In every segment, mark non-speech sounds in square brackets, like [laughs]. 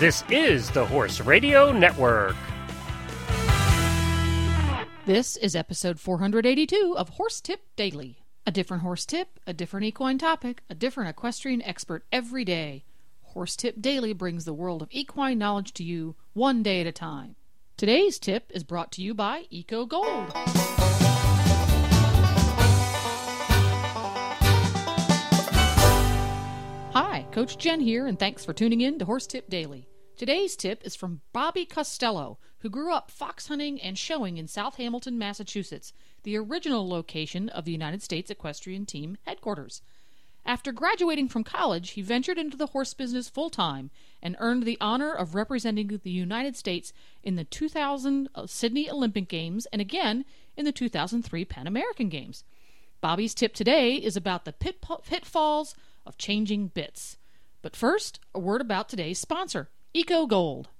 This is the Horse Radio Network. This is episode 482 of Horse Tip Daily. A different horse tip, a different equine topic, a different equestrian expert every day. Horse Tip Daily brings the world of equine knowledge to you one day at a time. Today's tip is brought to you by Eco Gold. Coach Jen here, and thanks for tuning in to Horse Tip Daily. Today's tip is from Bobby Costello, who grew up fox hunting and showing in South Hamilton, Massachusetts, the original location of the United States Equestrian Team headquarters. After graduating from college, he ventured into the horse business full time and earned the honor of representing the United States in the 2000 uh, Sydney Olympic Games and again in the 2003 Pan American Games. Bobby's tip today is about the pitfalls of changing bits. But first, a word about today's sponsor. Eco Gold.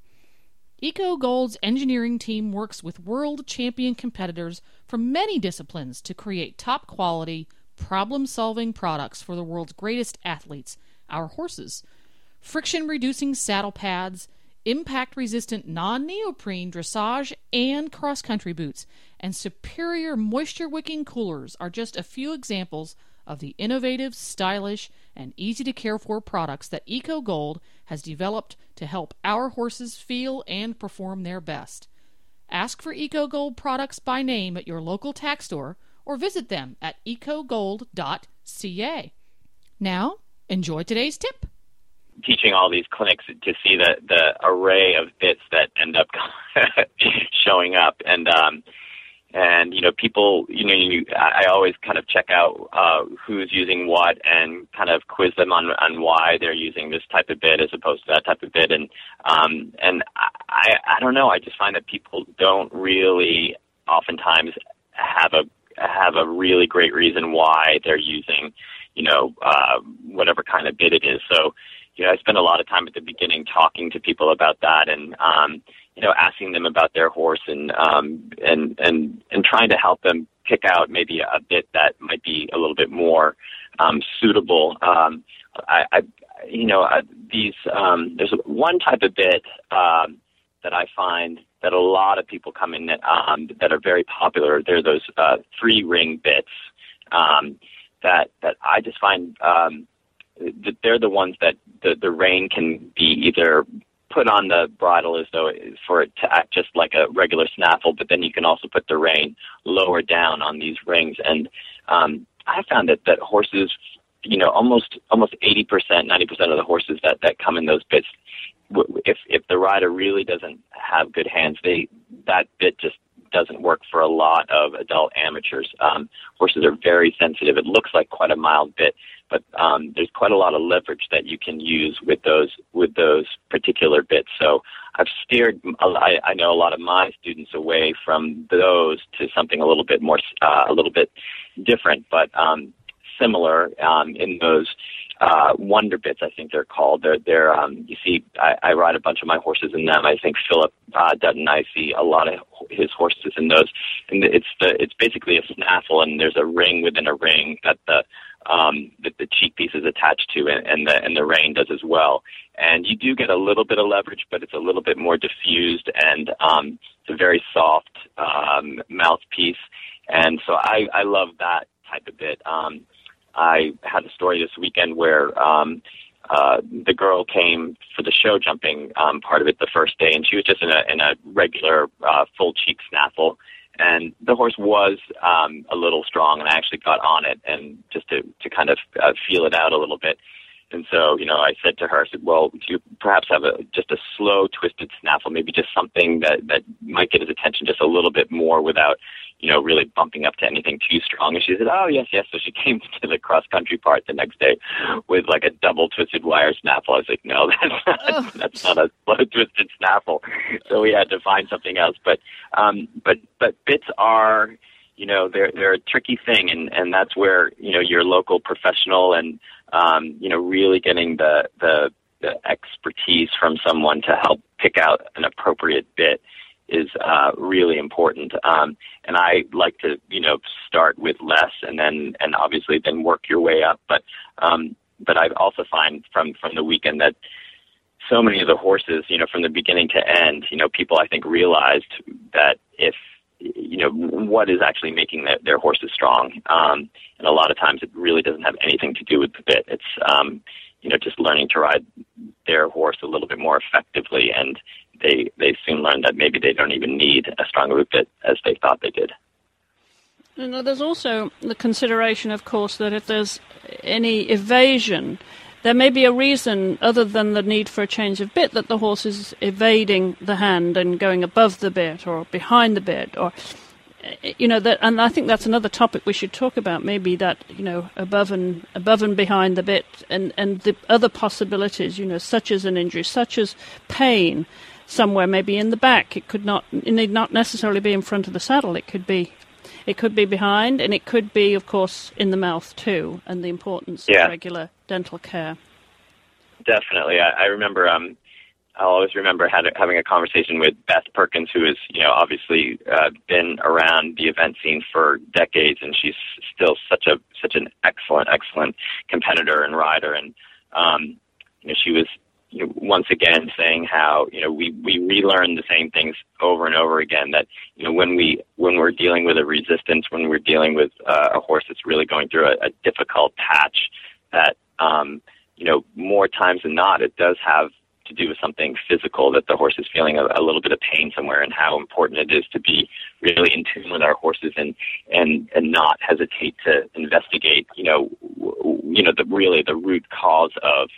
Eco Gold's engineering team works with world champion competitors from many disciplines to create top quality, problem solving products for the world's greatest athletes, our horses. Friction reducing saddle pads, impact resistant non neoprene dressage and cross country boots, and superior moisture wicking coolers are just a few examples of the innovative, stylish, and easy to care for products that Eco Gold has developed to help our horses feel and perform their best. Ask for Eco Gold products by name at your local tack store or visit them at ecogold.ca. Now, enjoy today's tip. Teaching all these clinics to see the, the array of bits that end up [laughs] showing up. And um, and you know people you know you, I always kind of check out uh, who's using what and kind of quiz them on on why they're using this type of bit as opposed to that type of bit. And um, and I I don't know. I just find that people don't really oftentimes have a have a really great reason why they're using you know uh, whatever kind of bit it is. So you know I spend a lot of time at the beginning talking to people about that. And um, you know, asking them about their horse and um, and and and trying to help them pick out maybe a bit that might be a little bit more um, suitable. Um, I, I, you know, uh, these um, there's one type of bit um, that I find that a lot of people come in um, that are very popular. They're those uh, three ring bits um, that that I just find um, that they're the ones that the the rein can be either put on the bridle as though for it to act just like a regular snaffle, but then you can also put the rein lower down on these rings. And um, I found that that horses, you know, almost almost eighty percent, ninety percent of the horses that that come in those bits, if if the rider really doesn't have good hands, they that bit just doesn't work for a lot of adult amateurs. Um, horses are very sensitive. It looks like quite a mild bit, but um, there's quite a lot of leverage that you can use with those with those particular bits. So I've steered I, I know a lot of my students away from those to something a little bit more uh, a little bit different, but um, similar um, in those uh, wonder bits. I think they're called. They're they're um, you see I, I ride a bunch of my horses in them. I think Philip uh, Dutton. I see a lot of his horses in those, and it's the it's basically a snaffle, and there's a ring within a ring that the um, that the cheek piece is attached to, and, and the and the rein does as well. And you do get a little bit of leverage, but it's a little bit more diffused, and um, it's a very soft um, mouthpiece. And so I I love that type of bit. Um, I had a story this weekend where um, uh, the girl came for the show jumping um, part of it the first day, and she was just in a in a regular uh, full cheek snaffle, and the horse was um, a little strong, and I actually got on it and just to to kind of uh, feel it out a little bit. And so, you know, I said to her, I said, well, do you perhaps have a just a slow, twisted snaffle, maybe just something that that might get his attention just a little bit more without, you know, really bumping up to anything too strong. And she said, oh yes, yes. So she [laughs] came to the cross country part the next day with like a double twisted wire snaffle. I was like, no, [laughs] that's not, oh. that's not a slow twisted snaffle. So we had to find something else. But um, but but bits are you know they're they're a tricky thing and and that's where you know your local professional and um, you know really getting the the the expertise from someone to help pick out an appropriate bit is uh, really important. Um, and I like to, you know, start with less and then, and obviously then work your way up. But, um, but I also find from, from the weekend that so many of the horses, you know, from the beginning to end, you know, people I think realized that if you know what is actually making the, their horses strong, um, and a lot of times it really doesn't have anything to do with the bit. It's um, you know just learning to ride their horse a little bit more effectively, and they they soon learn that maybe they don't even need a strong root bit as they thought they did. And uh, there's also the consideration, of course, that if there's any evasion, there may be a reason other than the need for a change of bit that the horse is evading the hand and going above the bit or behind the bit or eh, you know that and I think that's another topic we should talk about maybe that you know above and above and behind the bit and and the other possibilities you know such as an injury such as pain somewhere maybe in the back it could not it need not necessarily be in front of the saddle it could be it could be behind, and it could be, of course, in the mouth too, and the importance yeah. of regular dental care. Definitely, I, I remember. Um, I'll always remember had, having a conversation with Beth Perkins, who has, you know, obviously uh, been around the event scene for decades, and she's still such a such an excellent, excellent competitor and rider. And um, you know, she was you know, once again saying how you know we we relearn the same things over and over again. That you know when we when we're dealing with a resistance, when we're dealing with uh, a horse that's really going through a, a difficult patch, that um, you know more times than not it does have to do with something physical that the horse is feeling a, a little bit of pain somewhere, and how important it is to be really in tune with our horses and and and not hesitate to investigate. You know, w- you know the really the root cause of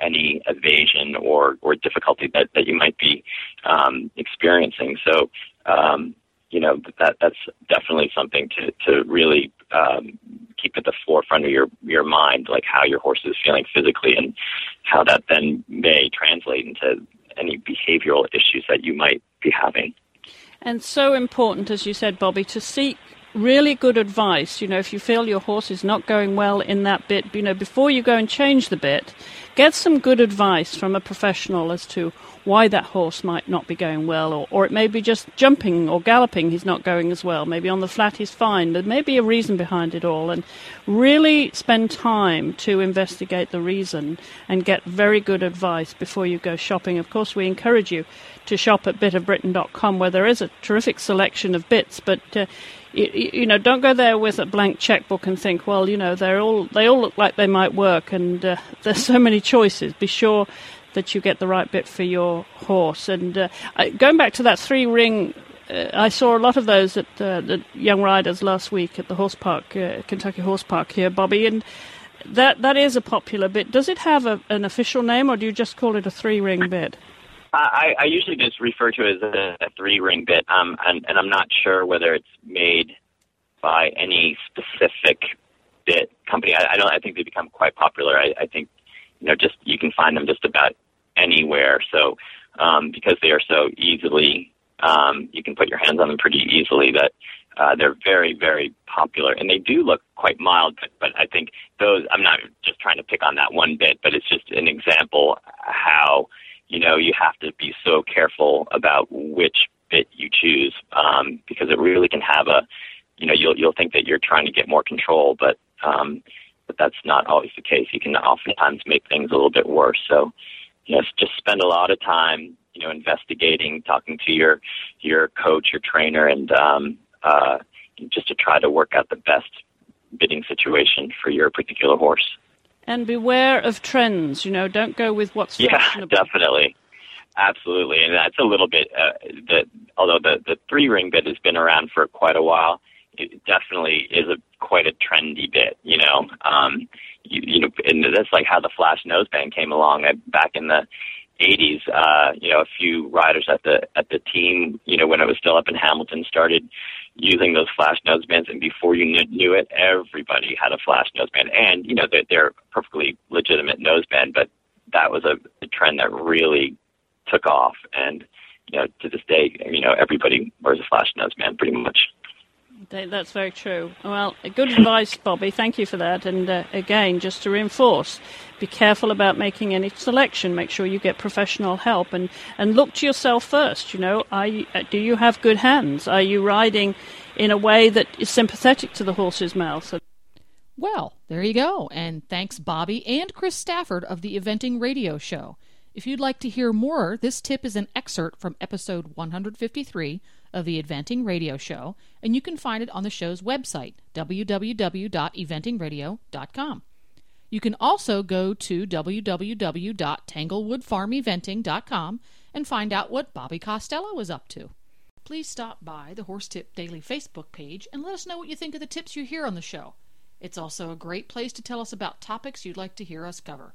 any evasion or, or difficulty that, that you might be um, experiencing. So, um, you know, that that's definitely something to, to really um, keep at the forefront of your, your mind, like how your horse is feeling physically and how that then may translate into any behavioral issues that you might be having. And so important, as you said, Bobby, to seek really good advice. You know, if you feel your horse is not going well in that bit, you know, before you go and change the bit, get some good advice from a professional as to why that horse might not be going well, or, or it may be just jumping or galloping he's not going as well. Maybe on the flat he's fine. There may be a reason behind it all, and really spend time to investigate the reason and get very good advice before you go shopping. Of course, we encourage you to shop at bitofbritain.com where there is a terrific selection of bits, but uh, you, you, know, don't go there with a blank checkbook and think, well, you know, they're all they all look like they might work, and uh, [laughs] there's so many choices. Be sure that you get the right bit for your horse. And uh, going back to that three ring. Uh, I saw a lot of those at uh, the young riders last week at the horse park, uh, Kentucky Horse Park here, Bobby, and that that is a popular bit. Does it have a, an official name, or do you just call it a three ring bit? I, I usually just refer to it as a, a three ring bit, um, and, and I'm not sure whether it's made by any specific bit company. I, I don't. I think they become quite popular. I, I think you know just you can find them just about anywhere. So um, because they are so easily, um, you can put your hands on them pretty easily. That uh, they're very very popular, and they do look quite mild. But, but I think those. I'm not just trying to pick on that one bit, but it's just an example how you know, you have to be so careful about which bit you choose um, because it really can have a, you know, you'll you'll think that you're trying to get more control, but um, but that's not always the case. You can oftentimes make things a little bit worse. So, you know, just spend a lot of time, you know, investigating, talking to your your coach, your trainer, and um, uh, just to try to work out the best bitting situation for your particular horse and beware of trends. You know, don't go with what's yeah, fashionable. [laughs] definitely, absolutely, and that's a little bit. Uh, the although the the three ring bit has been around for quite a while, it definitely is a quite a trendy bit. You know, um, you, you know, and that's like how the flash noseband came along uh, back in the 80s. Uh, you know, a few riders at the at the team, you know, when I was still up in Hamilton, started using those flash nosebands, and before you knew it, everybody had a flash noseband, and you know they're, they're perfectly legitimate noseband, but that was a, a trend that really took off, and you know to this day, you know everybody wears a flash noseband pretty much. That's very true. Well, good advice, Bobby. Thank you for that. And uh, again, just to reinforce, be careful about making any selection. Make sure you get professional help and, and look to yourself first. You know, you, uh, do you have good hands? Are you riding in a way that is sympathetic to the horse's mouth? Well, there you go. And thanks, Bobby and Chris Stafford of the Eventing Radio Show. If you'd like to hear more, this tip is an excerpt from episode 153 of the Eventing Radio Show, and you can find it on the show's website, www.eventingradio.com. You can also go to www.tanglewoodfarmeventing.com and find out what Bobby Costello is up to. Please stop by the Horse Tip Daily Facebook page and let us know what you think of the tips you hear on the show. It's also a great place to tell us about topics you'd like to hear us cover.